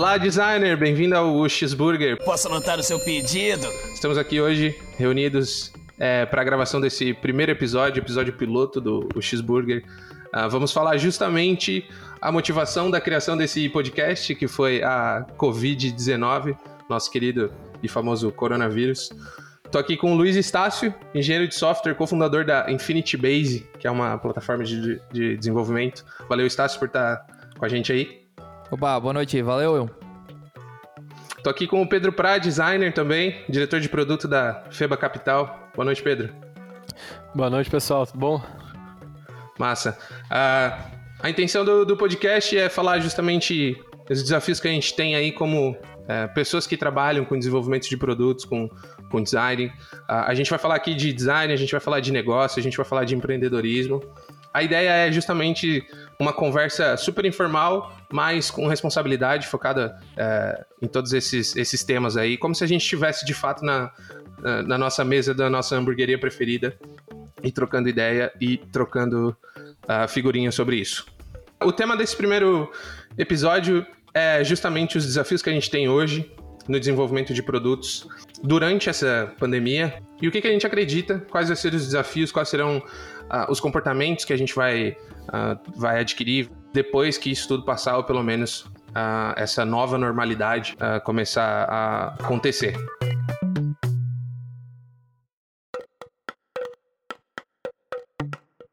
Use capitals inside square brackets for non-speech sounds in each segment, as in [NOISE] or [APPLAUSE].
Olá, designer, bem-vindo ao Cheeseburger. Posso anotar o seu pedido? Estamos aqui hoje reunidos é, para a gravação desse primeiro episódio, episódio piloto do Cheeseburger. Uh, vamos falar justamente a motivação da criação desse podcast, que foi a Covid-19, nosso querido e famoso coronavírus. Estou aqui com o Luiz Estácio, engenheiro de software, cofundador da Infinity Base, que é uma plataforma de, de desenvolvimento. Valeu, Estácio, por estar com a gente aí. Oba, boa noite, valeu. Estou aqui com o Pedro Prá, designer também, diretor de produto da FEBA Capital. Boa noite, Pedro. Boa noite, pessoal, tudo bom? Massa. Uh, a intenção do, do podcast é falar justamente os desafios que a gente tem aí como é, pessoas que trabalham com desenvolvimento de produtos, com, com design. Uh, a gente vai falar aqui de design, a gente vai falar de negócio, a gente vai falar de empreendedorismo. A ideia é justamente uma conversa super informal, mas com responsabilidade, focada é, em todos esses, esses temas aí, como se a gente estivesse de fato na, na nossa mesa da nossa hamburgueria preferida e trocando ideia e trocando uh, figurinhas sobre isso. O tema desse primeiro episódio é justamente os desafios que a gente tem hoje no desenvolvimento de produtos durante essa pandemia. E o que, que a gente acredita, quais vão ser os desafios, quais serão os comportamentos que a gente vai, vai adquirir depois que isso tudo passar, ou pelo menos essa nova normalidade começar a acontecer.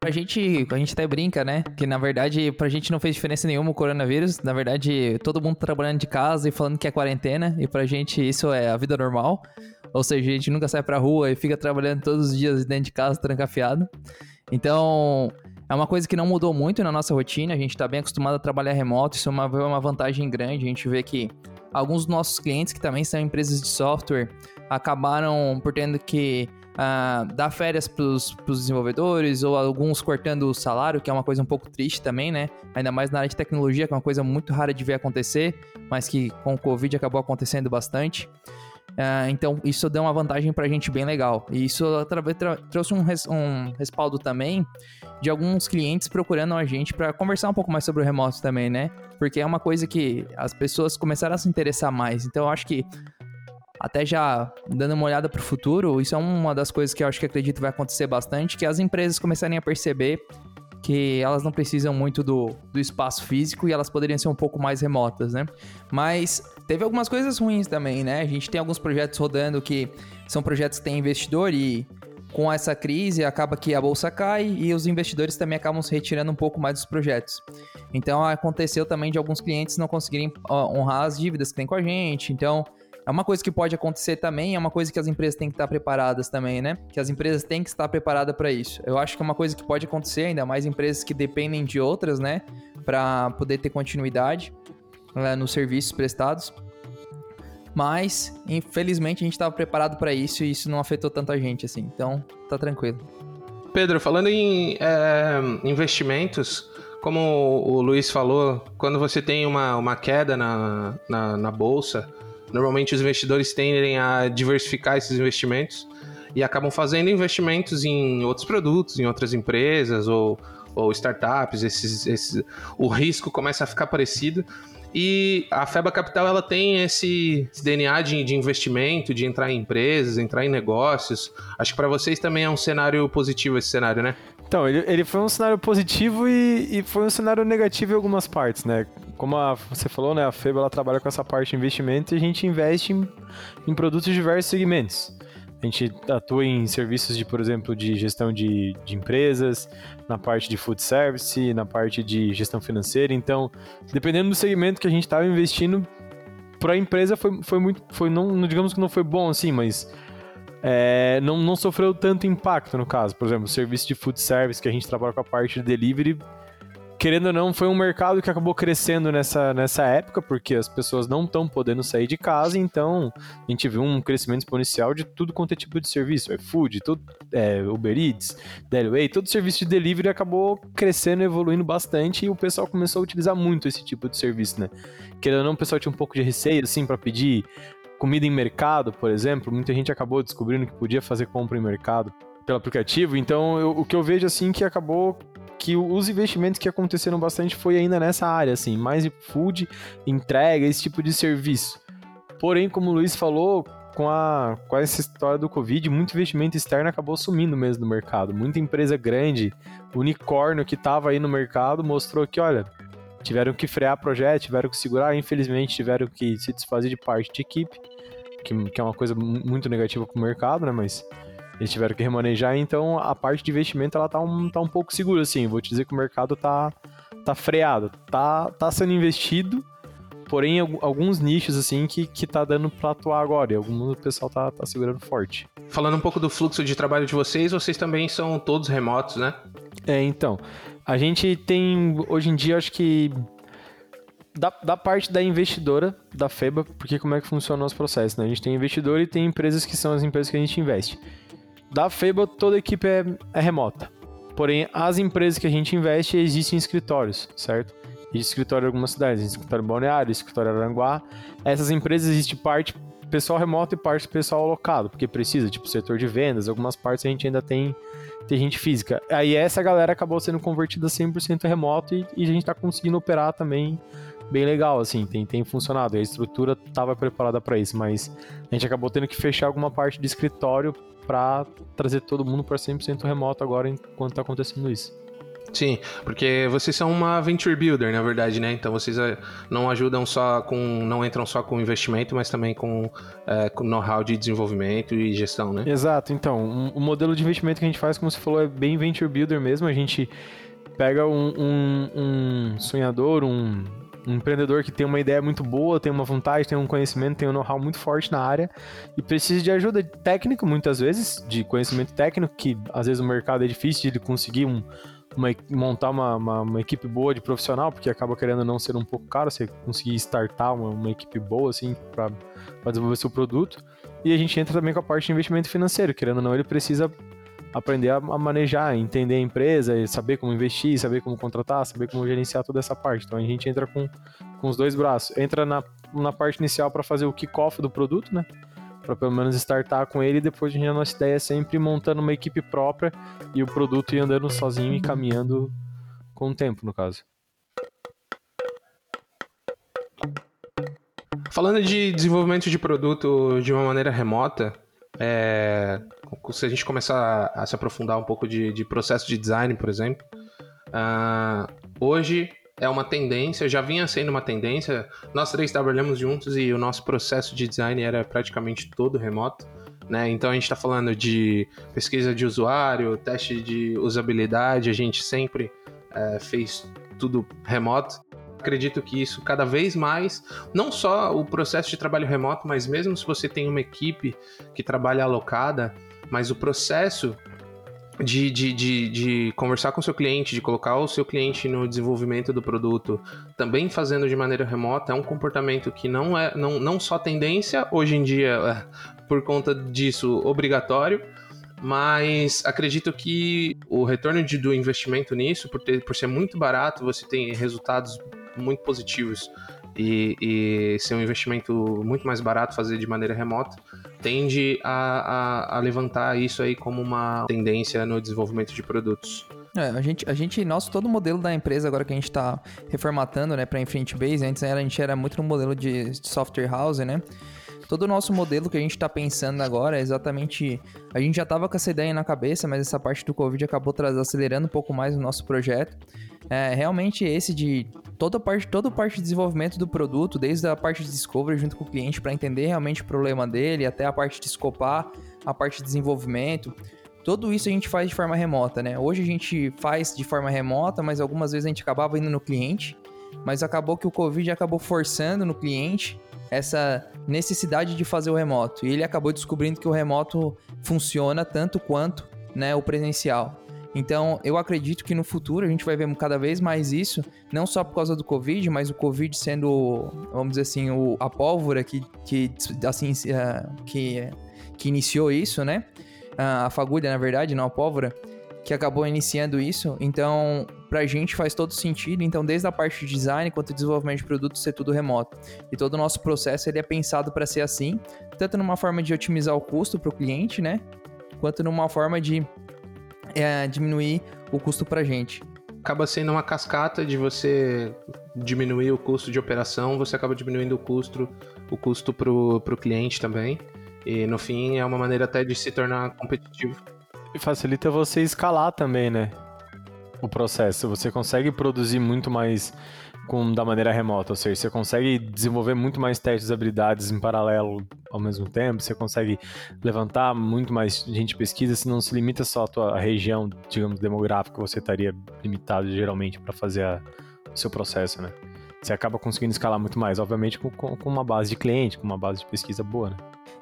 A gente, a gente até brinca, né? Que na verdade, pra gente não fez diferença nenhuma o coronavírus. Na verdade, todo mundo trabalhando de casa e falando que é quarentena. E pra gente isso é a vida normal. Ou seja, a gente nunca sai pra rua e fica trabalhando todos os dias dentro de casa, trancafiado. Então, é uma coisa que não mudou muito na nossa rotina. A gente tá bem acostumado a trabalhar remoto. Isso é uma, é uma vantagem grande. A gente vê que alguns dos nossos clientes, que também são empresas de software, acabaram por tendo que uh, dar férias para os desenvolvedores, ou alguns cortando o salário, que é uma coisa um pouco triste também, né? Ainda mais na área de tecnologia, que é uma coisa muito rara de ver acontecer, mas que com o Covid acabou acontecendo bastante. Uh, então, isso deu uma vantagem para a gente bem legal. E isso trouxe um, res um, respaldo também de alguns clientes procurando a gente para conversar um pouco mais sobre o remoto também, né? Porque é uma coisa que as pessoas começaram a se interessar mais. Então, eu acho que até já dando uma olhada para o futuro, isso é uma das coisas que eu acho que acredito vai acontecer bastante, que as empresas começarem a perceber que elas não precisam muito do, do espaço físico e elas poderiam ser um pouco mais remotas, né? Mas teve algumas coisas ruins também, né? A gente tem alguns projetos rodando que são projetos que têm investidor e com essa crise acaba que a bolsa cai e os investidores também acabam se retirando um pouco mais dos projetos. Então aconteceu também de alguns clientes não conseguirem honrar as dívidas que tem com a gente. Então é uma coisa que pode acontecer também, é uma coisa que as empresas têm que estar preparadas também, né? Que as empresas têm que estar preparadas para isso. Eu acho que é uma coisa que pode acontecer, ainda mais empresas que dependem de outras, né? Para poder ter continuidade né, nos serviços prestados. Mas, infelizmente, a gente estava preparado para isso e isso não afetou tanta gente assim. Então, tá tranquilo. Pedro, falando em é, investimentos, como o Luiz falou, quando você tem uma, uma queda na, na, na bolsa, Normalmente os investidores tendem a diversificar esses investimentos e acabam fazendo investimentos em outros produtos, em outras empresas ou, ou startups. Esses, esses, o risco começa a ficar parecido. E a FEBA Capital ela tem esse, DNA de, de, investimento, de entrar em empresas, entrar em negócios. Acho que para vocês também é um cenário positivo esse cenário, né? Então, ele, ele foi um cenário positivo e, e foi um cenário negativo em algumas partes, né? Como a, você falou, né, a FEBA ela trabalha com essa parte de investimento e a gente investe em, em produtos de diversos segmentos. A gente atua em serviços de, por exemplo, de gestão de, de empresas, na parte de food service, na parte de gestão financeira. Então, dependendo do segmento que a gente estava investindo, para a empresa foi, foi muito, foi não, digamos que não foi bom assim, mas é, não, não sofreu tanto impacto no caso. Por exemplo, o serviço de food service que a gente trabalha com a parte de delivery querendo ou não, foi um mercado que acabou crescendo nessa, nessa época, porque as pessoas não estão podendo sair de casa, então a gente viu um crescimento exponencial de tudo quanto é tipo de serviço, iFood, tudo, é, Uber Eats, Delivery, todo serviço de delivery acabou crescendo, evoluindo bastante e o pessoal começou a utilizar muito esse tipo de serviço, né? Querendo ou não, o pessoal tinha um pouco de receio, assim, para pedir comida em mercado, por exemplo, muita gente acabou descobrindo que podia fazer compra em mercado pelo aplicativo, então eu, o que eu vejo, assim, que acabou que os investimentos que aconteceram bastante foi ainda nessa área, assim, mais food, entrega, esse tipo de serviço. Porém, como o Luiz falou, com, a, com essa história do Covid, muito investimento externo acabou sumindo mesmo do mercado. Muita empresa grande, unicórnio que estava aí no mercado, mostrou que, olha, tiveram que frear projeto, tiveram que segurar, infelizmente tiveram que se desfazer de parte de equipe, que, que é uma coisa muito negativa para o mercado, né? Mas eles tiveram que remanejar, então a parte de investimento ela tá um, tá um pouco segura, assim. Vou te dizer que o mercado tá, tá freado, tá, tá sendo investido, porém alguns nichos, assim, que, que tá dando pra atuar agora, e algum pessoal tá, tá segurando forte. Falando um pouco do fluxo de trabalho de vocês, vocês também são todos remotos, né? É, então. A gente tem, hoje em dia, acho que da, da, parte da investidora, da FEBA, porque como é que funciona o nosso processo, né? A gente tem investidor e tem empresas que são as empresas que a gente investe. Da FEBA, toda a equipe é, é remota. Porém, as empresas que a gente investe existem em escritórios, certo? Existe escritório em algumas cidades, escritório em Balneário, escritório em Aranguá. Essas empresas existe parte pessoal remoto e parte pessoal alocado, porque precisa, tipo, setor de vendas, algumas partes a gente ainda tem, tem gente física. Aí essa galera acabou sendo convertida 100% remoto e, e a gente está conseguindo operar também bem legal, assim, tem, tem funcionado. A estrutura estava preparada para isso, mas a gente acabou tendo que fechar alguma parte de escritório para trazer todo mundo para 100% remoto agora enquanto está acontecendo isso. Sim, porque vocês são uma venture builder, na verdade, né? Então vocês eh, não ajudam só com. não entram só com investimento, mas também com, é, com know-how de desenvolvimento e gestão, né? Exato, então, o modelo de investimento que a gente faz, como você falou, é bem venture builder mesmo. A gente pega um, um, um sonhador, um, um empreendedor que tem uma ideia muito boa, tem uma vontade, tem um conhecimento, tem um know-how muito forte na área e precisa de ajuda técnica, muitas vezes, de conhecimento técnico, que às vezes o mercado é difícil de conseguir um, uma, montar uma, uma, uma, equipe boa de profissional, porque acaba querendo não ser um pouco caro você conseguir startar uma, uma equipe boa, assim, para desenvolver seu produto. E a gente entra também com a parte de investimento financeiro, querendo ou não, ele precisa aprender a, manejar, entender a empresa, saber como investir, saber como contratar, saber como gerenciar toda essa parte. Então a gente entra com, com os dois braços. Entra na, na parte inicial para fazer o kickoff do produto, né? Para pelo menos startar com ele e depois a, nossa ideia é sempre montando uma equipe própria e o produto ir andando sozinho e caminhando com o tempo, no caso. Falando de desenvolvimento de produto de uma maneira remota, é, se a gente começar a, se aprofundar um pouco de, de processo de design, por exemplo, uh, hoje é uma tendência, já vinha sendo uma tendência. Nós três trabalhamos juntos e o nosso processo de design era praticamente todo remoto. Né? Então a gente está falando de pesquisa de usuário, teste de usabilidade, a gente sempre é, fez tudo remoto acredito que isso cada vez mais, não só o processo de trabalho remoto, mas mesmo se você tem uma equipe que trabalha alocada, mas o processo de, de, de, de, conversar com o seu cliente, de colocar o seu cliente no desenvolvimento do produto, também fazendo de maneira remota, é um comportamento que não é não, não só tendência, hoje em dia, é, por conta disso, obrigatório, mas acredito que o retorno de, do investimento nisso, por, ter, por ser muito barato, você tem resultados muito positivos e, e ser um investimento muito mais barato fazer de maneira remota, tende a, a, a levantar isso aí como uma tendência no desenvolvimento de produtos. É, a gente, a gente, nosso todo modelo da empresa agora que a gente está reformatando, né, para Infinity Base, antes a gente era muito no modelo de software house, né? Todo o nosso modelo que a gente está pensando agora é exatamente. A gente já estava com essa ideia na cabeça, mas essa parte do Covid acabou acelerando um pouco mais o nosso projeto. É realmente esse de toda parte, toda parte de desenvolvimento do produto, desde a parte de discovery junto com o cliente para entender realmente o problema dele, até a parte de escopar, a parte de desenvolvimento. Tudo isso a gente faz de forma remota, né? Hoje a gente faz de forma remota, mas algumas vezes a gente acabava indo no cliente, mas acabou que o Covid acabou forçando no cliente essa necessidade de fazer o remoto. E ele acabou descobrindo que o remoto funciona tanto quanto né, o presencial. Então, eu acredito que no futuro a gente vai ver cada vez mais isso, não só por causa do Covid, mas o Covid sendo, vamos dizer assim, o, a pólvora que, que, assim, uh, que, que iniciou isso, né? A fagulha, na verdade, não a pólvora que acabou iniciando isso. Então, pra gente faz todo sentido. Então, desde a parte de design quanto desenvolvimento de produto ser tudo remoto. E todo o nosso processo ele é pensado para ser assim, tanto numa forma de otimizar o custo para o cliente, né? Quanto numa forma de é, diminuir o custo pra gente. acaba sendo uma cascata de você diminuir o custo de operação, você acaba diminuindo o custo, o custo pro, pro cliente também. E no fim é uma maneira até de se tornar competitivo. E facilita você escalar também, né? O processo. Você consegue produzir muito mais com, da maneira remota, ou seja, você consegue desenvolver muito mais testes de habilidades em paralelo ao mesmo tempo, você consegue levantar muito mais gente pesquisa, se não se limita só à tua região, digamos, demográfica, que você estaria limitado geralmente para fazer a, o seu processo, né? Você acaba conseguindo escalar muito mais, obviamente com, com uma base de cliente, com uma base de pesquisa boa, né?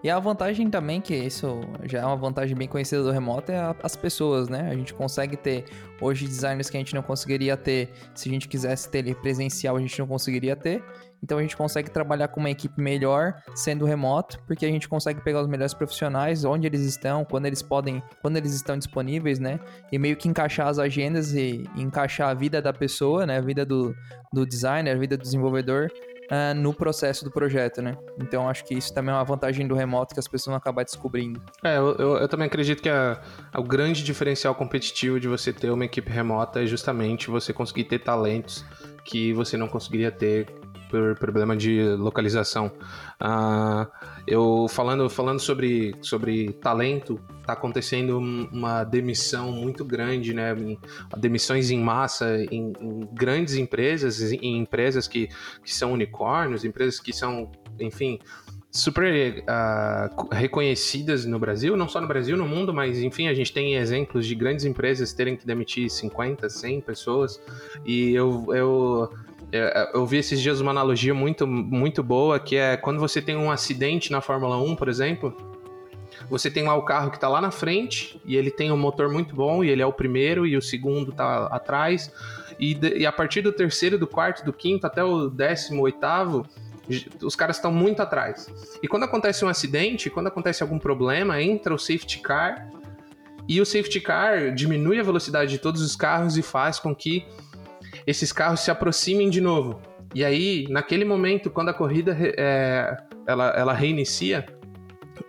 E a vantagem também, que isso já é uma vantagem bem conhecida do remoto, é a, as pessoas, né? A gente consegue ter hoje designers que a gente não conseguiria ter se a gente quisesse ter ele presencial, a gente não conseguiria ter. Então a gente consegue trabalhar com uma equipe melhor sendo remoto, porque a gente consegue pegar os melhores profissionais, onde eles estão, quando eles podem, quando eles estão disponíveis, né? E meio que encaixar as agendas e, encaixar a vida da pessoa, né? A vida do, do designer, a vida do desenvolvedor uh, no processo do projeto, né? Então acho que isso também é uma vantagem do remoto que as pessoas vão acabar descobrindo. É, eu, eu, eu também acredito que a, a, o grande diferencial competitivo de você ter uma equipe remota é justamente você conseguir ter talentos que você não conseguiria ter por problema de localização. Uh, eu falando, falando sobre, sobre talento, está acontecendo uma demissão muito grande, né? Demissões em massa em, em grandes empresas, em empresas que, que são unicórnios, empresas que são, enfim, super uh, reconhecidas no Brasil, não só no Brasil, no mundo, mas enfim, a gente tem exemplos de grandes empresas terem que demitir 50, 100 pessoas. E eu, eu eu vi esses dias uma analogia muito, muito boa, que é quando você tem um acidente na Fórmula 1, por exemplo, você tem lá o carro que está lá na frente e ele tem um motor muito bom e ele é o primeiro e o segundo está atrás. E, e, a partir do terceiro, do quarto, do quinto até o décimo oitavo, os caras estão muito atrás. E quando acontece um acidente, quando acontece algum problema, entra o safety car e o safety car diminui a velocidade de todos os carros e faz com que esses carros se aproximem de novo. E aí, naquele momento, quando a corrida é, ela, ela reinicia,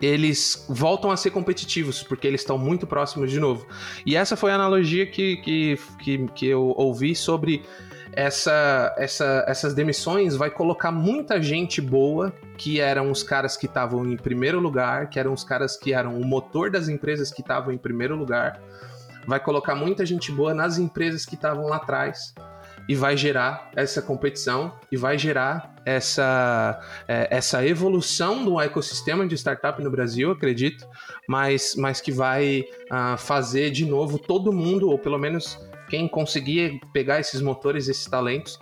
eles voltam a ser competitivos, porque eles estão muito próximos de novo. E essa foi a analogia que, que, que, que eu ouvi sobre essa, essa, essas demissões vai colocar muita gente boa, que eram os caras que estavam em primeiro lugar, que eram os caras que eram o motor das empresas que estavam em primeiro lugar, vai colocar muita gente boa nas empresas que estavam lá atrás e vai gerar essa competição e vai gerar essa, é, essa evolução do ecossistema de startup no Brasil, acredito, mas, mas que vai uh, fazer de novo todo mundo, ou pelo menos quem conseguir pegar esses motores, esses talentos,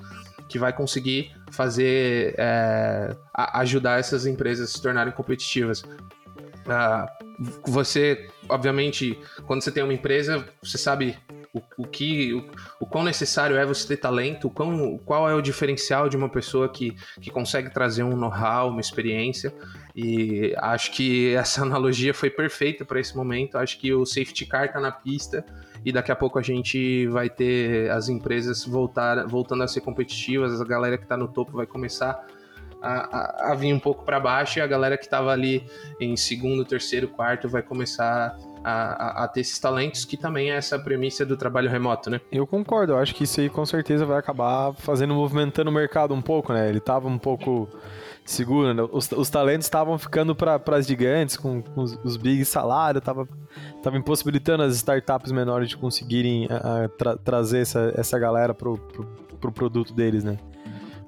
que vai conseguir fazer é, ajudar essas empresas a se tornarem competitivas. Uh, você, obviamente, quando você tem uma empresa, você sabe o, o que o, o quão necessário é você ter talento, quão, qual é o diferencial de uma pessoa que, que consegue trazer um know-how, uma experiência. E acho que essa [LAUGHS] analogia foi perfeita para esse momento. Acho que o safety car está na pista e daqui a pouco a gente vai ter as empresas voltar, voltando a ser competitivas, a galera que está no topo vai começar a, a, a vir um pouco para baixo e a galera que estava ali em segundo, terceiro, quarto vai começar a, ter esses talentos, que também é essa premissa do trabalho remoto, né? Eu concordo, eu acho que isso aí com certeza vai acabar fazendo, movimentando o mercado um pouco, né? Ele tava um pouco seguro, né? os, os talentos estavam ficando para as gigantes, com, com os, os, big salários, tava, tava impossibilitando as startups menores de conseguirem a, a tra trazer essa, essa galera pro, pro, pro produto deles, né?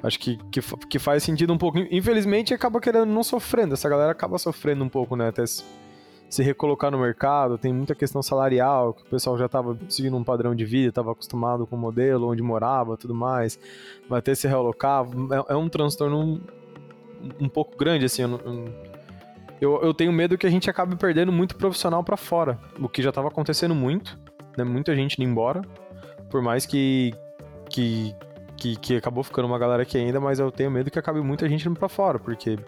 Acho que, que, que, faz sentido um pouco. Infelizmente, acaba querendo não sofrendo. Essa galera acaba sofrendo um pouco, né? Até se recolocar no mercado, tem muita questão salarial, que o pessoal já estava seguindo um padrão de vida, estava acostumado com o modelo, onde morava, tudo mais, vai ter se realocar, é, é um transtorno um, um, pouco grande, assim, eu, eu tenho medo que a gente acabe perdendo muito profissional para fora, o que já estava acontecendo muito, né, muita gente indo embora, por mais que, que, que, que acabou ficando uma galera aqui ainda, mas eu tenho medo que acabe muita gente indo para fora, porque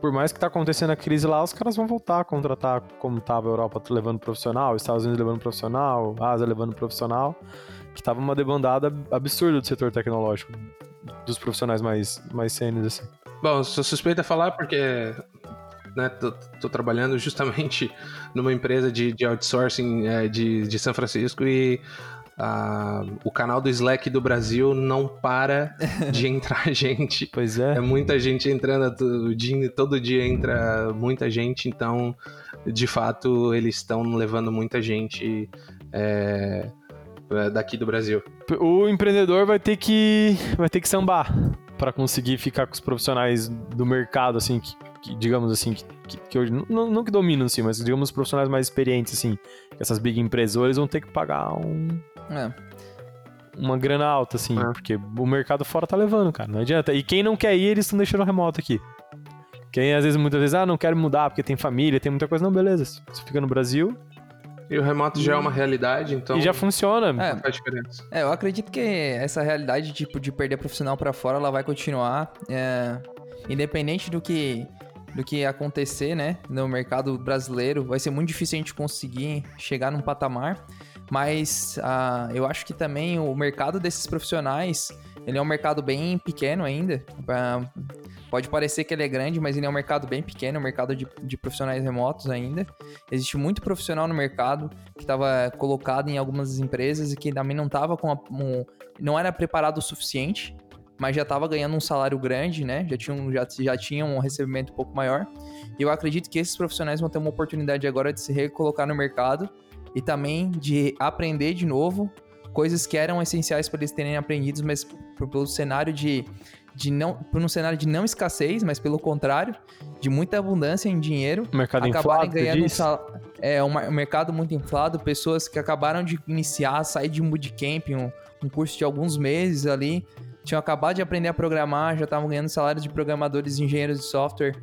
por mais que tá acontecendo a crise lá, os caras vão voltar a contratar como tava a Europa levando profissional, Estados Unidos levando profissional, Ásia levando profissional, que tava uma demandada absurda do setor tecnológico, dos profissionais mais, mais sênios, assim. Bom, sou suspeito a falar porque né, tô, tô, trabalhando justamente [LAUGHS] numa empresa de, de outsourcing é, de, de São Francisco e a- o canal do Slack do Brasil não para de [LAUGHS] entrar gente. Pois é. É muita gente entrando todo dia, todo dia entra muita gente, então de fato eles estão levando muita gente é, daqui do Brasil. O empreendedor vai ter que vai ter que sambar para conseguir ficar com os profissionais do mercado, assim, que, que, digamos assim, que, que, que hoje não, não que dominam, assim, mas digamos os profissionais mais experientes, assim, essas big empresas, eles vão ter que pagar um, É. uma grana alta, assim, É. porque o mercado fora tá levando, cara, não adianta. E quem não quer ir, eles estão deixando remoto aqui. Quem às vezes, muitas vezes, ah, não quero mudar porque tem família, tem muita coisa, não, beleza. Você fica no Brasil E o remoto já é uma realidade, então e já funciona. É. faz diferença. É, eu acredito que essa realidade tipo, de perder profissional pra fora, ela vai continuar. é, independente do que, do que acontecer, né? No mercado brasileiro, vai ser muito difícil a gente conseguir chegar num patamar. Mas ah, eu acho que também o mercado desses profissionais, ele é um mercado bem pequeno ainda. Ah, pode parecer que ele é grande, mas ele é um mercado bem pequeno, um mercado de, de profissionais remotos ainda. Existe muito profissional no mercado que estava colocado em algumas empresas e que também não estava com a- um, não era preparado o suficiente, mas já estava ganhando um salário grande, né? Já tinham já, já tinha um recebimento um pouco maior. E eu acredito que esses profissionais vão ter uma oportunidade agora de se recolocar no mercado e também de aprender de novo coisas que eram essenciais para eles terem aprendido, mas por- pelo cenário de de não por um cenário de não escassez, mas pelo contrário, de muita abundância em dinheiro, mercado acabarem inflado, ganhando um, é, um um mercado muito inflado, pessoas que acabaram de iniciar, sair de um bootcamp, um, um curso de alguns meses ali, tinham acabado de aprender a programar, já estavam ganhando salários de programadores e engenheiros de software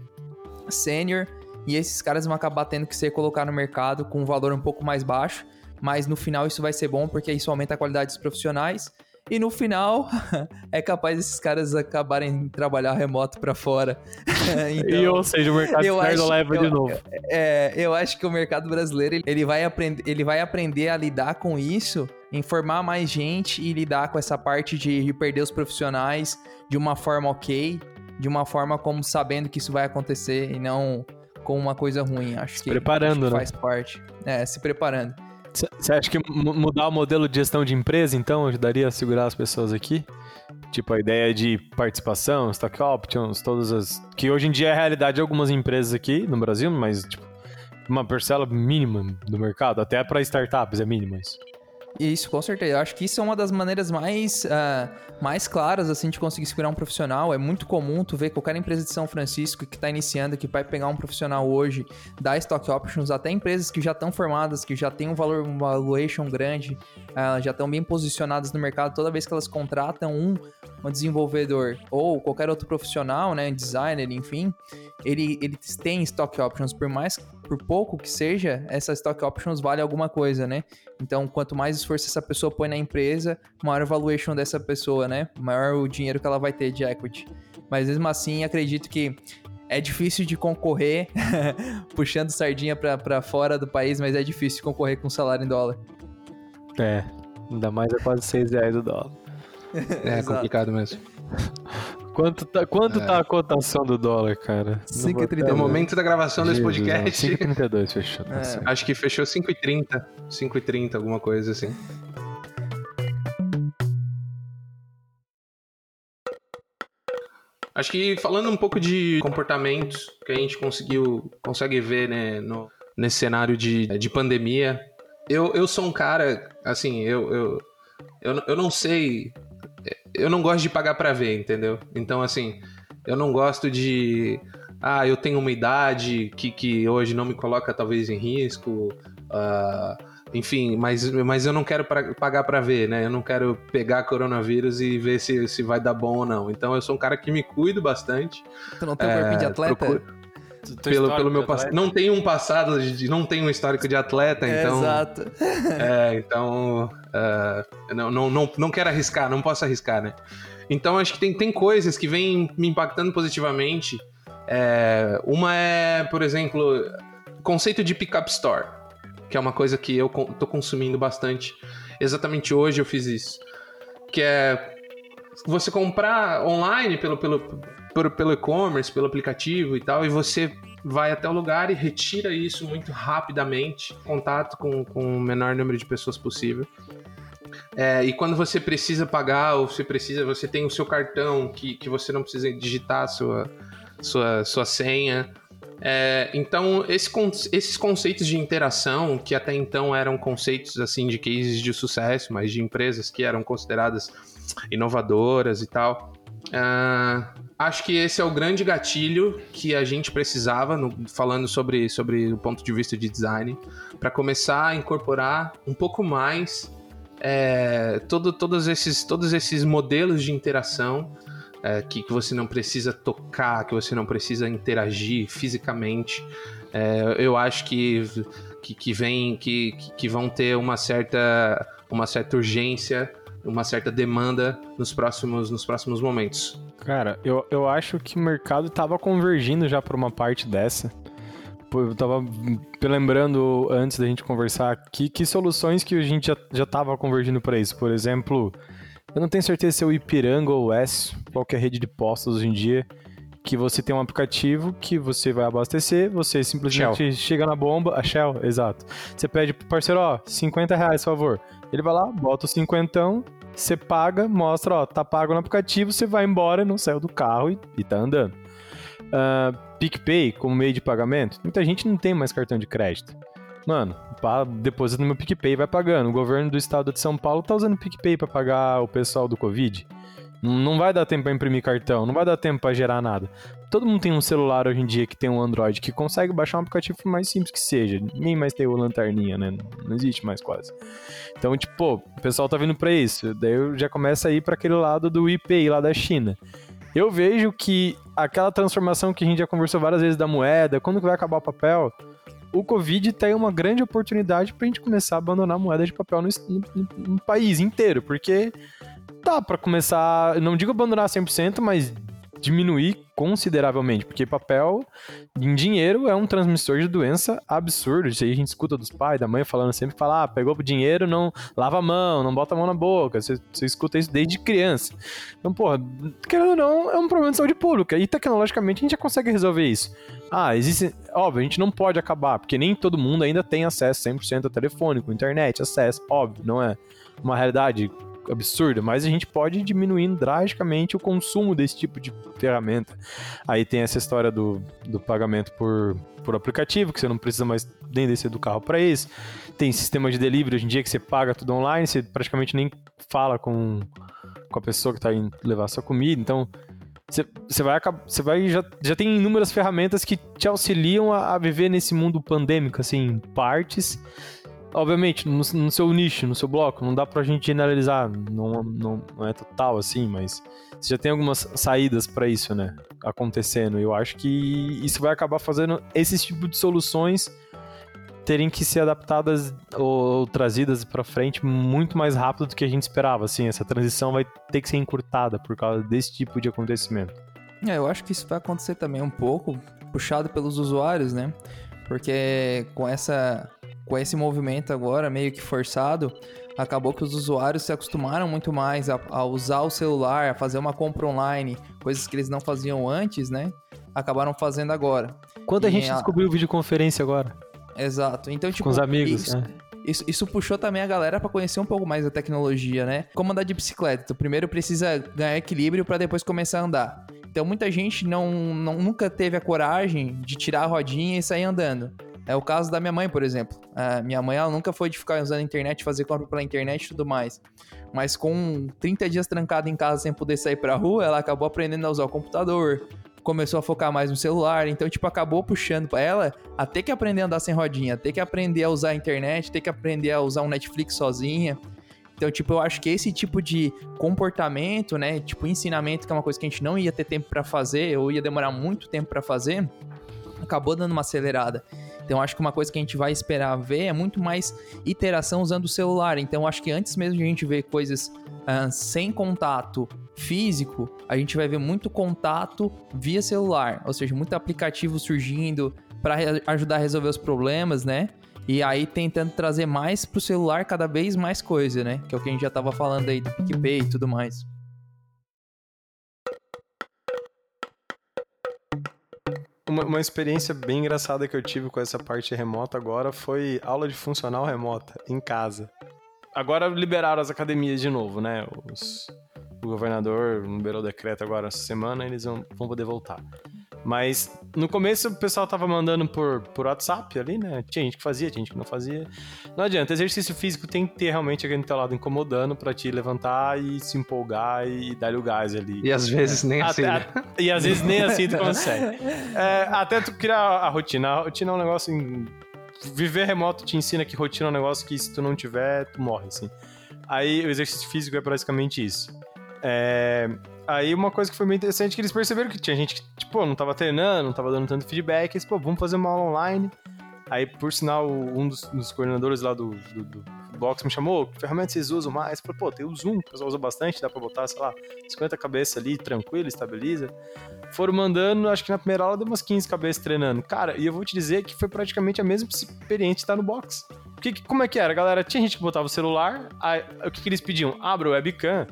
sênior, e esses caras vão acabar tendo que ser colocados no mercado com um valor um pouco mais baixo, mas no final isso vai ser bom porque isso aumenta a qualidade dos profissionais. E no final, [LAUGHS] é capaz desses caras acabarem trabalhar remoto pra fora. [LAUGHS] Então, e, ou seja, o mercado externo leva de eu- novo. é, eu acho que o mercado brasileiro ele- vai, aprender, ele vai aprender a lidar com isso, informar mais gente e lidar com essa parte de, de perder os profissionais de uma forma ok, de uma forma como sabendo que isso vai acontecer e não com uma coisa ruim. Acho que, preparando, acho que né? faz parte. É, se preparando. Você acha que mu- mudar o modelo de gestão de empresa, então, ajudaria a segurar as pessoas aqui? Tipo, a ideia de participação, stock options, todas as. Que hoje em dia é a realidade de algumas empresas aqui no Brasil, mas, tipo, uma parcela mínima do mercado, até para startups é mínima isso. Isso, com certeza. Eu acho que isso é uma das maneiras mais, ah, mais claras, assim, de conseguir segurar um profissional. É muito comum tu ver qualquer empresa de São Francisco que está iniciando, que vai pegar um profissional hoje, dar stock options, até empresas que já estão formadas, que já têm um valor, um valuation grande, ah, já estão bem posicionadas no mercado. Toda vez que elas contratam um, um desenvolvedor ou qualquer outro profissional, né, designer, enfim, ele, eles têm stock options, por mais por pouco que seja, essa stock options vale alguma coisa, né? Então, quanto mais esforço essa pessoa põe na empresa, maior a valuation dessa pessoa, né? Maior o dinheiro que ela vai ter de equity. Mas mesmo assim, acredito que é difícil de concorrer, [LAUGHS] puxando sardinha pra, pra fora do país, mas é difícil concorrer com salário em dólar. É. Ainda mais é quase 6 reais o dólar. [LAUGHS] É complicado mesmo. Quanto tá, quanto É. tá a cotação do dólar, cara? Não vou- 5,32. No momento da gravação desse Jesus, podcast, não, 5,32 fechou. Tá É. acho que fechou 5h30. 5h30, alguma coisa assim. Acho que falando um pouco de comportamentos que a gente conseguiu, consegue ver né, no, nesse cenário de, de pandemia, eu, eu sou um cara, assim, eu, eu, eu, eu não sei, eu não gosto de pagar pra ver, entendeu? Então, assim, eu não gosto de, ah, eu tenho uma idade que, que hoje não me coloca talvez em risco, ah, enfim, mas, mas eu não quero pra- pagar pra ver, né? Eu não quero pegar coronavírus e ver se, se vai dar bom ou não. Então eu sou um cara que me cuido bastante. Tu não tem um corpinho de É, atleta? procuro- pelo, pelo meu passado. Não tenho um passado, de, não tenho um histórico de atleta, então. Exato. [LAUGHS] É, então. é, não, não, não, não quero arriscar, não posso arriscar, né? Então acho que tem, tem coisas que vêm me impactando positivamente. É, uma é, por exemplo, o conceito de pick-up store, que é uma coisa que eu tô consumindo bastante. Exatamente hoje eu fiz isso. Que é você comprar online pelo, pelo, pelo, pelo e-commerce, pelo aplicativo e tal, e você vai até o lugar e retira isso muito rapidamente, contato com, com o menor número de pessoas possível. É, e quando você precisa pagar, ou você precisa, você tem o seu cartão que, que você não precisa digitar sua, sua, sua senha. É, então, esse, esses conceitos de interação, que até então eram conceitos assim de cases de sucesso, mas de empresas que eram consideradas inovadoras e tal, uh, acho que esse é o grande gatilho que a gente precisava, no, falando sobre, sobre o ponto de vista de design, para começar a incorporar um pouco mais é, todo, todos, esses, todos esses modelos de interação é, que, que, você não precisa tocar, que você não precisa interagir fisicamente. É, eu acho que, que, que vem que, que vão ter uma certa, uma certa urgência, uma certa demanda nos próximos, nos próximos momentos. Cara, eu, eu acho que o mercado estava convergindo já para uma parte dessa. Eu tava lembrando antes da gente conversar que, que soluções que a gente já, já tava convergindo para isso. Por exemplo, eu não tenho certeza se é o Ipiranga ou o S, qualquer rede de postos hoje em dia, que você tem um aplicativo que você vai abastecer, você simplesmente Shell. chega na bomba, a Shell, exato. Você pede pro parceiro, ó, 50 reais, por favor. Ele vai lá, bota o cinquentão, você paga, mostra, ó, tá pago no aplicativo, você vai embora, não saiu do carro e, e tá andando. Uh, PicPay como meio de pagamento, muita gente não tem mais cartão de crédito. Mano, deposita no meu PicPay vai pagando. O governo do estado de São Paulo tá usando o PicPay para pagar o pessoal do Covid. Não vai dar tempo para imprimir cartão, não vai dar tempo para gerar nada. Todo mundo tem um celular hoje em dia que tem um Android que consegue baixar um aplicativo mais simples que seja. Nem mais tem o lanterninha, né? Não existe mais quase. Então, tipo, o pessoal tá vindo para isso. Daí eu já começa a ir para aquele lado do IPI lá da China. Eu vejo que aquela transformação que a gente já conversou várias vezes da moeda, quando vai acabar o papel, o Covid tem uma grande oportunidade para a gente começar a abandonar moeda de papel no, no, no país inteiro, porque dá para começar, não digo abandonar 100%, mas diminuir consideravelmente, porque papel em dinheiro é um transmissor de doença absurdo. Isso aí a gente escuta dos pais, da mãe falando sempre, fala, ah, pegou dinheiro, não lava a mão, não bota a mão na boca. Você, você escuta isso desde criança. Então, porra, querendo ou não, é um problema de saúde pública. E tecnologicamente a gente já consegue resolver isso. Ah, existe. Óbvio, a gente não pode acabar, porque nem todo mundo ainda tem acesso 100% a telefônico, internet, acesso. Óbvio, não é uma realidade absurda, mas a gente pode ir diminuindo drasticamente o consumo desse tipo de ferramenta. Aí tem essa história do, do pagamento por, por aplicativo, que você não precisa mais nem descer do carro para isso. Tem sistema de delivery hoje em dia que você paga tudo online, você praticamente nem fala com, com a pessoa que está indo levar sua comida. Então, você, vai você vai já, já tem inúmeras ferramentas que te auxiliam a, a viver nesse mundo pandêmico, assim, partes Obviamente, no, no, seu nicho, no seu bloco, não dá pra gente generalizar, não, não, não é total assim, mas você já tem algumas saídas para isso, né? Acontecendo. Eu acho que isso vai acabar fazendo esses tipos de soluções terem que ser adaptadas ou, trazidas para frente muito mais rápido do que a gente esperava. Assim, essa transição vai ter que ser encurtada por causa desse tipo de acontecimento. É, eu acho que isso vai acontecer também um pouco puxado pelos usuários, né? Porque com essa com esse movimento agora meio que forçado, acabou que os usuários se acostumaram muito mais a, a, usar o celular, a fazer uma compra online, coisas que eles não faziam antes, né? Acabaram fazendo agora. Quando a gente a... descobriu videoconferência agora? Exato. Então, tipo, com os amigos, isso, é. Isso, isso, puxou também a galera para conhecer um pouco mais da tecnologia, né? Como andar de bicicleta. Tu primeiro precisa ganhar equilíbrio para depois começar a andar. Então muita gente não, não, nunca teve a coragem de tirar a rodinha e sair andando. É o caso da minha mãe, por exemplo. A minha mãe, ela nunca foi de ficar usando a internet, fazer compra pela internet e tudo mais. Mas com 30 dias trancada em casa sem poder sair pra rua, ela acabou aprendendo a usar o computador, começou a focar mais no celular, então, tipo, acabou puxando pra ela a ter que aprender a andar sem rodinha, ter que aprender a usar a internet, ter que aprender a usar um Netflix sozinha. Então, tipo, eu acho que esse tipo de comportamento, né, tipo, ensinamento, que é uma coisa que a gente não ia ter tempo para fazer, ou ia demorar muito tempo para fazer, acabou dando uma acelerada. Então acho que uma coisa que a gente vai esperar ver é muito mais iteração usando o celular. Então acho que antes mesmo de a gente ver coisas uh, sem contato físico, a gente vai ver muito contato via celular, ou seja, muito aplicativo surgindo para ajudar a resolver os problemas, né? E aí tentando trazer mais pro celular cada vez mais coisa, né? Que é o que a gente já tava falando aí do PicPay e tudo mais. Uma, uma experiência bem engraçada que eu tive com essa parte remota agora foi aula de funcional remota, em casa. agora liberaram as academias de novo, né? Os- o governador liberou o decreto agora essa semana, eles vão, vão poder voltar. Mas no começo o pessoal tava mandando por, por WhatsApp ali, né? Tinha gente que fazia, tinha gente que não fazia. Não adianta, exercício físico tem que ter realmente aquele teu lado incomodando pra te levantar e se empolgar e dar o gás ali. E às vezes nem assim, Até- né? a- e às vezes nem assim tu consegue. É, até tu criar a rotina. A rotina é um negócio. Em... Viver remoto te ensina que rotina é um negócio que se tu não tiver, tu morre, assim. Aí o exercício físico é basicamente isso. É, Aí uma coisa que foi bem interessante é que eles perceberam que tinha gente que, tipo, não tava treinando, não tava dando tanto feedback, eles, pô, vamos fazer uma aula online. Aí, por sinal, um dos, dos coordenadores lá do, do, do box me chamou, que ferramenta vocês usam mais? Falei, pô, tem o Zoom, o pessoal usa bastante, dá pra botar, sei lá, 50 cabeças ali, tranquilo, estabiliza. Foram mandando, acho que na primeira aula deu umas 15 cabeças treinando. Cara, e eu vou te dizer que foi praticamente a mesma experiência estar no box. Porque, que- como é que era, galera? Tinha gente que botava o celular, aí, o que, que eles pediam? Abra o webcam.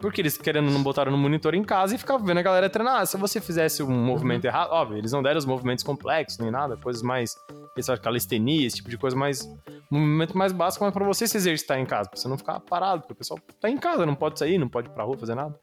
Porque eles, querendo, não botaram no monitor em casa e ficavam vendo a galera treinar. Ah, se você fizesse um movimento errado, óbvio, eles não deram os movimentos complexos nem nada, coisas mais. Fazem calistenia, esse tipo de coisa mais. Um movimento mais básico, mas pra você se exercitar em casa, pra você não ficar parado, porque o pessoal tá em casa, não pode sair, não pode ir pra rua fazer nada.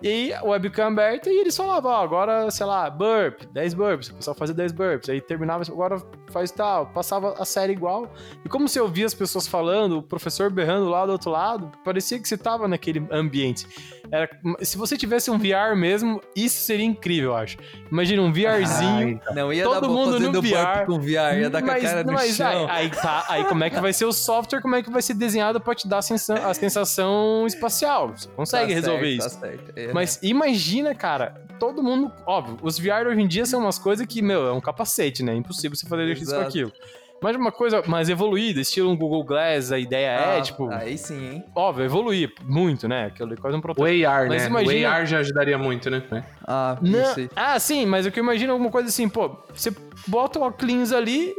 E aí, webcam aberta, e eles falavam, ó, agora, sei lá, burp, 10 burps, o pessoal fazia 10 burps, aí terminava, agora faz tal, passava a série igual. E como você ouvia as pessoas falando, o professor berrando lá do outro lado, parecia que você tava naquele ambiente. Era, se você tivesse um VR mesmo, isso seria incrível, eu acho. Imagina um VRzinho. Não ia Todo dar mundo no burp VR. com VR, ia dar com a mas, cara no mas chão. Aí, aí tá, aí como é que vai ser o software, como é que vai ser desenhado pra te dar a sensação, a sensação espacial? Você consegue Tá resolver certo, isso. Tá certo. É. Mas imagina, cara, todo mundo. Óbvio, os VR hoje em dia são umas coisas que, meu, é um capacete, né? É impossível você fazer exercício com aquilo. Mas uma coisa mais evoluída, estilo um Google Glass, a ideia é, Ah, tipo, Aí sim, hein? óbvio, evoluir muito, né? Aquilo é quase um O protótipo. AR, Mas né? imagina- O AR já ajudaria muito, né? Ah, Não, aí. ah, sim, mas o que eu imagino é alguma coisa assim, pô, você bota o óculos ali,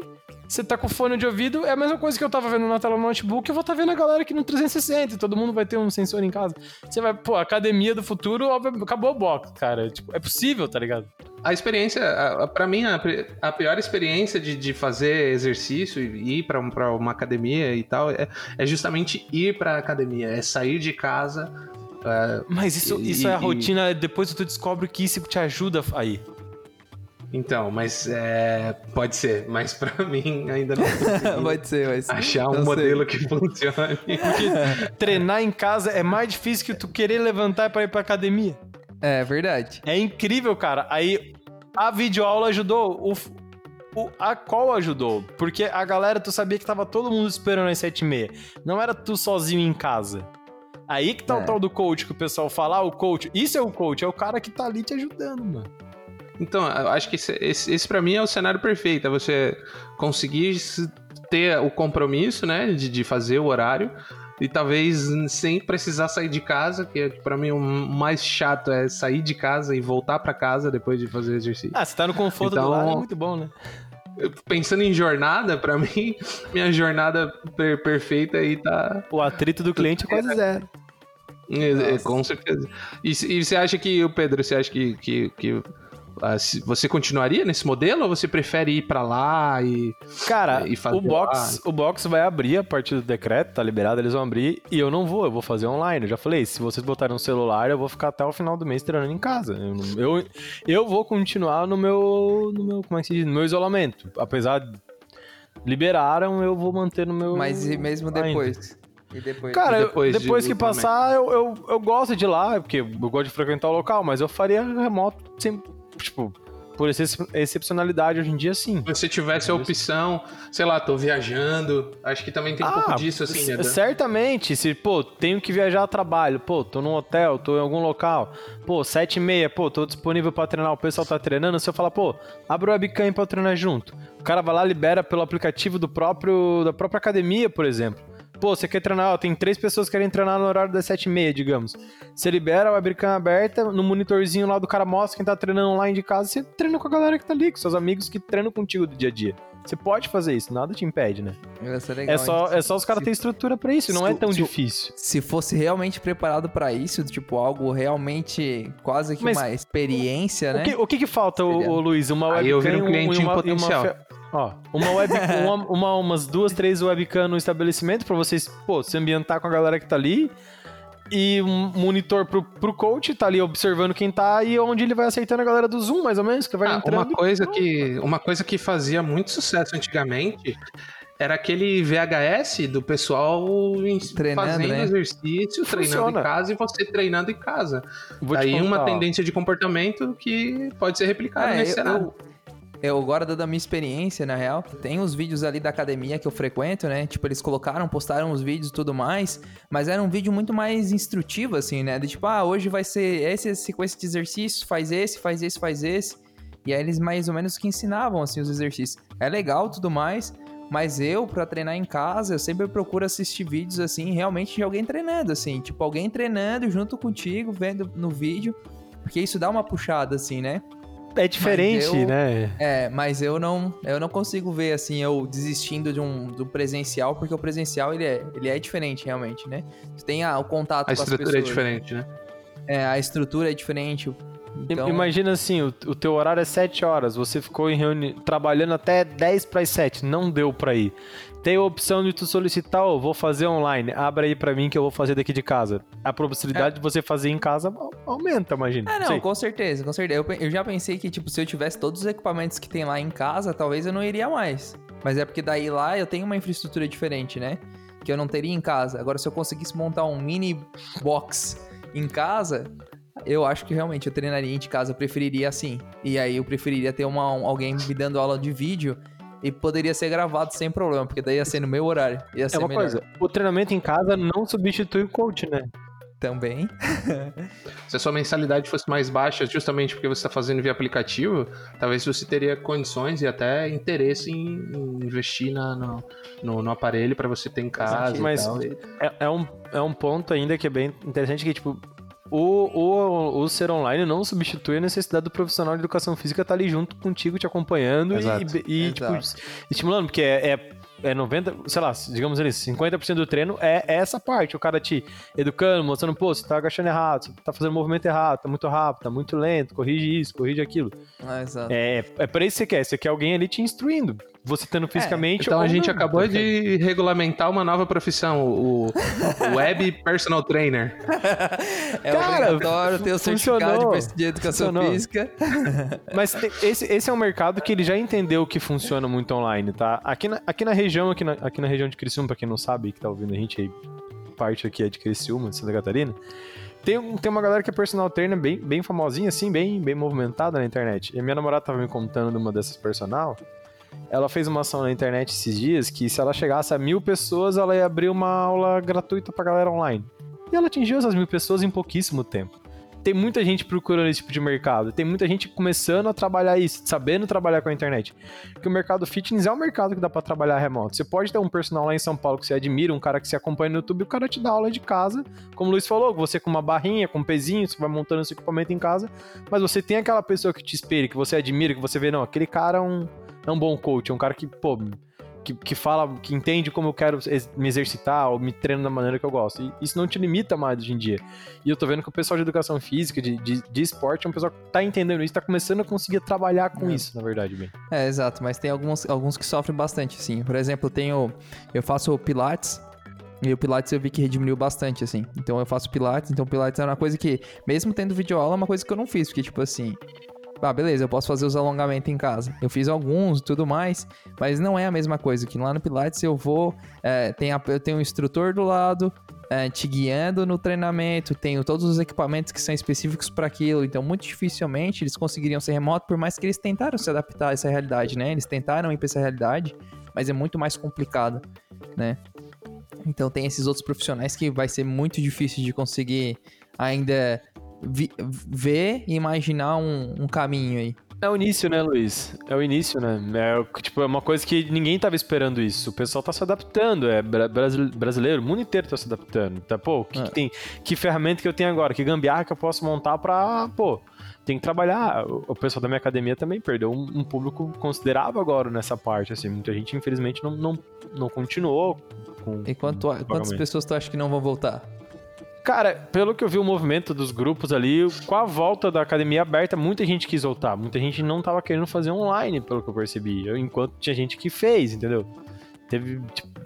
você tá com o fone de ouvido, é a mesma coisa que eu tava vendo na tela do notebook, eu vou estar vendo a galera aqui no 360, e todo mundo vai ter um sensor em casa. Você vai, pô, academia do futuro, óbvio, acabou o box, cara. Tipo, é possível, tá ligado? A experiência, a- a- pra mim, a, a pior experiência de, de fazer exercício e ir pra, um- uma academia e tal é, é justamente ir pra academia, é sair de casa. é, Mas isso, E- isso é a e- rotina, depois tu descobre que isso te ajuda aí. Então, mas é, pode ser, mas pra [LAUGHS] mim ainda não [LAUGHS] Pode ser, vai ser. achar um Não sei. modelo que funcione. [LAUGHS] Treinar em casa é mais difícil que tu querer levantar pra ir pra academia. É verdade. É incrível, cara. Aí a videoaula ajudou, o, o- a call ajudou, porque a galera, tu sabia que tava todo mundo esperando às 7h30. Não era tu sozinho em casa. Aí que tá o É. tal do coach que o pessoal fala, ah, o coach. Isso é o coach, é o cara que tá ali te ajudando, mano. Então, eu acho que esse, esse, esse para mim é o cenário perfeito, é você conseguir se- ter o compromisso, né, de, de fazer o horário e talvez sem precisar sair de casa, que pra mim o mais chato é sair de casa e voltar pra casa depois de fazer exercício. Ah, você tá no conforto Então- do lado, é muito bom, né? Pensando em jornada, pra [LAUGHS] mim, minha jornada per- perfeita aí tá O atrito do cliente é quase zero. É, é, com certeza. E, e você acha que, o Pedro, você acha que, que, que, você continuaria nesse modelo ou você prefere ir pra lá e. Cara, E fazer o box, o box vai abrir a partir do decreto, tá liberado, eles vão abrir e eu não vou, eu vou fazer online. Eu já falei, se vocês botarem um celular, eu vou ficar até o final do mês treinando em casa. Eu, eu, eu vou continuar no meu, no meu, como é que se diz, no meu isolamento. Apesar de liberaram, eu vou manter no meu Mas e mesmo ainda. depois? E depois? Cara, E eu- depois depois, de que passar, eu, eu, eu gosto de ir lá, porque eu gosto de frequentar o local, mas eu faria remoto sem, tipo, por excep- excepcionalidade hoje em dia, sim. Se tivesse a opção, sei lá, tô viajando, acho que também tem um pouco disso, assim, né? Certamente, se, pô, tenho que viajar a trabalho, pô, tô num hotel, tô em algum local, pô, sete e meia, pô, tô disponível pra treinar, o pessoal tá treinando, se eu falar, pô, abre o webcam pra eu treinar junto. O cara vai lá, libera pelo aplicativo do próprio, da própria academia, por exemplo. Pô, você quer treinar, ó, tem três pessoas que querem treinar no horário das sete e meia, digamos. Você libera a webcam aberta, no monitorzinho lá do cara mostra quem tá treinando online de casa, você treina com a galera que tá ali, com seus amigos que treinam contigo do dia a dia. Você pode fazer isso, nada te impede, né? Ia ser legal, É só, é só os caras terem estrutura pra isso, não é se- tão se- difícil. Se fosse realmente preparado pra isso, tipo, algo realmente quase que Mas uma experiência, O né? que, o que que falta, ô, Seria- ô, Luiz? Uma Aí eu webcam viro um cliente uma, em e uma potencial. fe- Ó, uma web, [LAUGHS] uma, uma- umas duas, três webcam no estabelecimento pra vocês, pô, se ambientar com a galera que tá ali. E um monitor pro, pro coach, tá ali observando quem tá e onde ele vai aceitando a galera do Zoom, mais ou menos, que vai Ah, entrando. uma coisa que uma coisa que fazia muito sucesso antigamente era aquele VHS do pessoal em- Treinando, fazendo né? exercício, treinando Funciona. em casa e você treinando em casa. Vou te Aí uma tendência de comportamento que pode ser replicada É, nesse eu, cenário. Eu, agora da minha experiência, na real, tem os vídeos ali da academia que eu frequento, né? Tipo, eles colocaram, postaram os vídeos e tudo mais, mas era um vídeo muito mais instrutivo, assim, né? De tipo, ah, hoje vai ser essa sequência de exercícios, faz esse, faz esse, faz esse. E aí eles mais ou menos que ensinavam, assim, os exercícios. É legal tudo mais, mas eu, pra treinar em casa, eu sempre procuro assistir vídeos, assim, realmente de alguém treinando, assim. Tipo, alguém treinando junto contigo, vendo no vídeo. Porque isso dá uma puxada, assim, né? É diferente, eu- né? É, mas eu não, eu não consigo ver assim eu desistindo de um do presencial, porque o presencial ele é, ele é diferente realmente, né? Tu tem a- o contato A com as estrutura pessoas. é diferente, né? É, a estrutura é diferente. Então, Imagina assim, o, o teu horário é 7 horas, você ficou em reuni... trabalhando até 10 para as 7, não deu pra ir. Tem a opção de tu solicitar, ó, vou fazer online, abra aí pra mim que eu vou fazer daqui de casa. A possibilidade de você fazer em casa au- aumenta, imagina. Ah, não, Sei. com certeza, com certeza. Eu, eu já pensei que, tipo, se eu tivesse todos os equipamentos que tem lá em casa, talvez eu não iria mais. Mas é porque daí lá eu tenho uma infraestrutura diferente, né? Que eu não teria em casa. Agora, se eu conseguisse montar um mini box em casa, eu acho que realmente eu treinaria de casa, eu preferiria assim. E aí eu preferiria ter uma, um- alguém me dando aula de vídeo e poderia ser gravado sem problema, porque daí ia ser no meu horário. Ia ser É uma melhor coisa, o treinamento em casa não substitui o coach, né? também. [LAUGHS] Se a sua mensalidade fosse mais baixa, justamente porque você está fazendo via aplicativo, talvez você teria condições e até interesse em, em investir na- no, no- no aparelho para você ter em casa e Mas- tal. É, é um, é um ponto ainda que é bem interessante, que tipo, o, o, o ser online não substitui a necessidade do profissional de educação física estar ali junto contigo, te acompanhando Exato. e, e, tipo, estimulando, porque é, é, é 90, sei lá, digamos ali, 50% do treino é, é essa parte, o cara te educando, mostrando, pô, você tá agachando errado, você tá fazendo movimento errado, tá muito rápido, tá muito lento, corrige isso, corrige aquilo. Ah, exato. É, é pra isso que você quer, você quer alguém ali te instruindo, você estando fisicamente Então ou a gente não. acabou de regulamentar uma nova profissão, o, Web Personal Trainer. [LAUGHS] É Cara, obrigatório ter o certificado funcionou. de, de educação Funcionou. física. [LAUGHS] Mas esse, esse é um mercado que ele já entendeu que funciona muito online, tá? Aqui na, aqui na região, aqui na, aqui na região de Criciúma, pra quem não sabe, que tá ouvindo a gente aí, parte aqui é de Criciúma, de Santa Catarina, tem, um- tem uma galera que é personal trainer bem, bem famosinha, assim, bem, bem movimentada na internet. E a minha namorada tava me contando de uma dessas personal, ela fez uma ação na internet esses dias que se ela chegasse a mil pessoas, ela ia abrir uma aula gratuita pra galera online. E ela atingiu essas mil pessoas em pouquíssimo tempo. Tem muita gente procurando esse tipo de mercado. Tem muita gente começando a trabalhar isso, sabendo trabalhar com a internet. Porque o mercado fitness é um mercado que dá pra trabalhar remoto. Você pode ter um personal lá em São Paulo que você admira, um cara que você acompanha no YouTube, o cara te dá aula de casa. Como o Luiz falou, você com uma barrinha, com um pezinho, você vai montando seu equipamento em casa. Mas você tem aquela pessoa que te espelha, que você admira, que você vê, não, aquele cara é um, é um bom coach, é um cara que, pô, que, que fala, que entende como eu quero me exercitar ou me treino da maneira que eu gosto. E isso não te limita mais hoje em dia. E eu tô vendo que o pessoal de educação física, de, de, de esporte, é um pessoal que tá entendendo isso, tá começando a conseguir trabalhar com É. isso, na verdade, bem. É, exato, mas tem alguns, alguns que sofrem bastante, assim. Por exemplo, eu tenho. Eu faço Pilates. E o Pilates eu vi que diminuiu bastante, assim. Então eu faço Pilates, então Pilates é uma coisa que, mesmo tendo videoaula, é uma coisa que eu não fiz, porque, tipo assim. Ah, beleza, eu posso fazer os alongamentos em casa. Eu fiz alguns e tudo mais, mas não é a mesma coisa. Que lá no Pilates eu vou. é, tem a- eu tenho um instrutor do lado, é, te guiando no treinamento, tenho todos os equipamentos que são específicos para aquilo. Então, muito dificilmente eles conseguiriam ser remoto, por mais que eles tentaram se adaptar a essa realidade, né? Eles tentaram ir para essa realidade, mas é muito mais complicado, né? Então, tem esses outros profissionais que vai ser muito difícil de conseguir ainda vi- ver e imaginar um, um caminho aí. É o início, né, Luiz? É o início, né? É, tipo, é uma coisa que ninguém tava esperando isso. O pessoal tá se adaptando. É bra- brasile- brasileiro, o mundo inteiro tá se adaptando. Tá, pô, que, É. que tem, que ferramenta que eu tenho agora? Que gambiarra que eu posso montar pra, pô, tem que trabalhar. O, pessoal da minha academia também perdeu um, público considerável agora nessa parte, assim. Muita gente, infelizmente, não, não, não continuou com... E quanto, com quantas pessoas tu acha que não vão voltar? Cara, pelo que eu vi o movimento dos grupos ali, com a volta da academia aberta, muita gente quis voltar. Muita gente não tava querendo fazer online, pelo que eu percebi. Eu, enquanto tinha gente que fez, entendeu? Teve, tipo...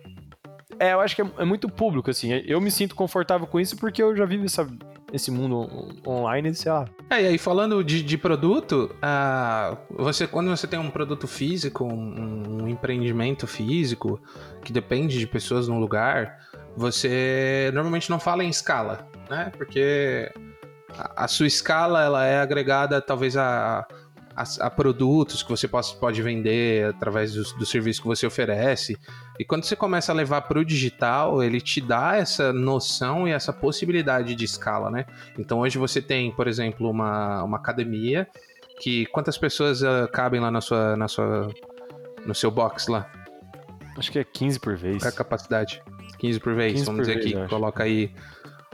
É, eu acho que é, é muito público, assim. Eu me sinto confortável com isso porque eu já vivo essa, esse mundo online, sei lá. É, e aí falando de, de produto, uh, você, quando você tem um produto físico, um, um empreendimento físico, que depende de pessoas num lugar você normalmente não fala em escala, né? Porque a, a sua escala ela é agregada talvez a, a, a, produtos que você pode, pode vender através do, do serviço que você oferece. E quando você começa a levar para o digital, ele te dá essa noção e essa possibilidade de escala, né? Então hoje você tem, por exemplo, uma, uma academia que quantas pessoas uh, cabem lá na sua, na sua, no seu box lá? Acho que é 15 por vez. Qual é a capacidade? 15 por vez, 15 vamos por dizer vez, que coloca aí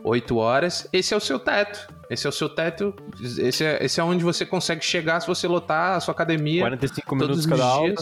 8 horas. Esse é o seu teto. Esse é o seu teto. Esse é, esse é onde você consegue chegar se você lotar a sua academia. 45 minutos cada aula.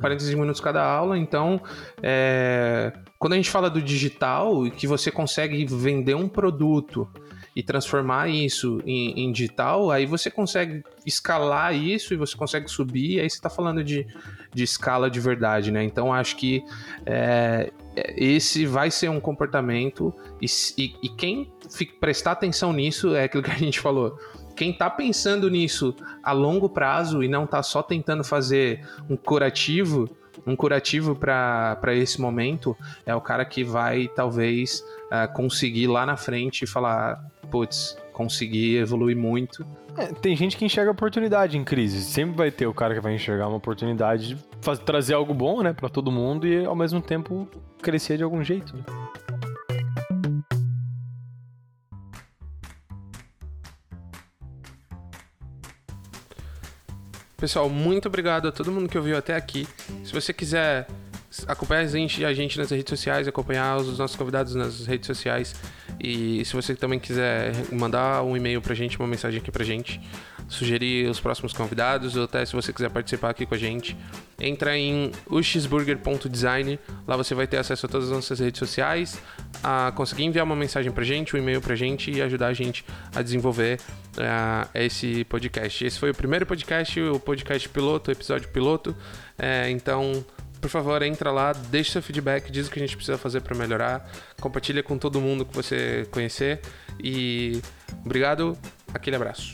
45 minutos cada aula. Então, é... quando a gente fala do digital e que você consegue vender um produto e transformar isso em, em, digital, aí você consegue escalar isso e você consegue subir, aí você está falando de, de escala de verdade, né? Então acho que é, esse vai ser um comportamento e, e, e quem prestar atenção nisso é aquilo que a gente falou. Quem está pensando nisso a longo prazo e não está só tentando fazer um curativo, um curativo para esse momento, é o cara que vai talvez uh, conseguir lá na frente falar, putz, consegui evoluir muito. É, tem gente que enxerga oportunidade em crise. Sempre vai ter o cara que vai enxergar uma oportunidade de fazer, trazer algo bom, né, para todo mundo e ao mesmo tempo crescer de algum jeito. Né? Pessoal, muito obrigado a todo mundo que ouviu até aqui. Se você quiser acompanhar a gente, a gente nas redes sociais, acompanhar os nossos convidados nas redes sociais, e se você também quiser mandar um e-mail pra gente, uma mensagem aqui pra gente, sugerir os próximos convidados, ou até se você quiser participar aqui com a gente, entra em uxburger.design. Lá você vai ter acesso a todas as nossas redes sociais, a conseguir enviar uma mensagem pra gente, um e-mail pra gente e ajudar a gente a desenvolver uh, esse podcast. Esse foi o primeiro podcast, o podcast piloto, o episódio piloto. Uh, então por favor, entra lá, deixa seu feedback, diz o que a gente precisa fazer para melhorar, compartilha com todo mundo que você conhecer e obrigado, aquele abraço.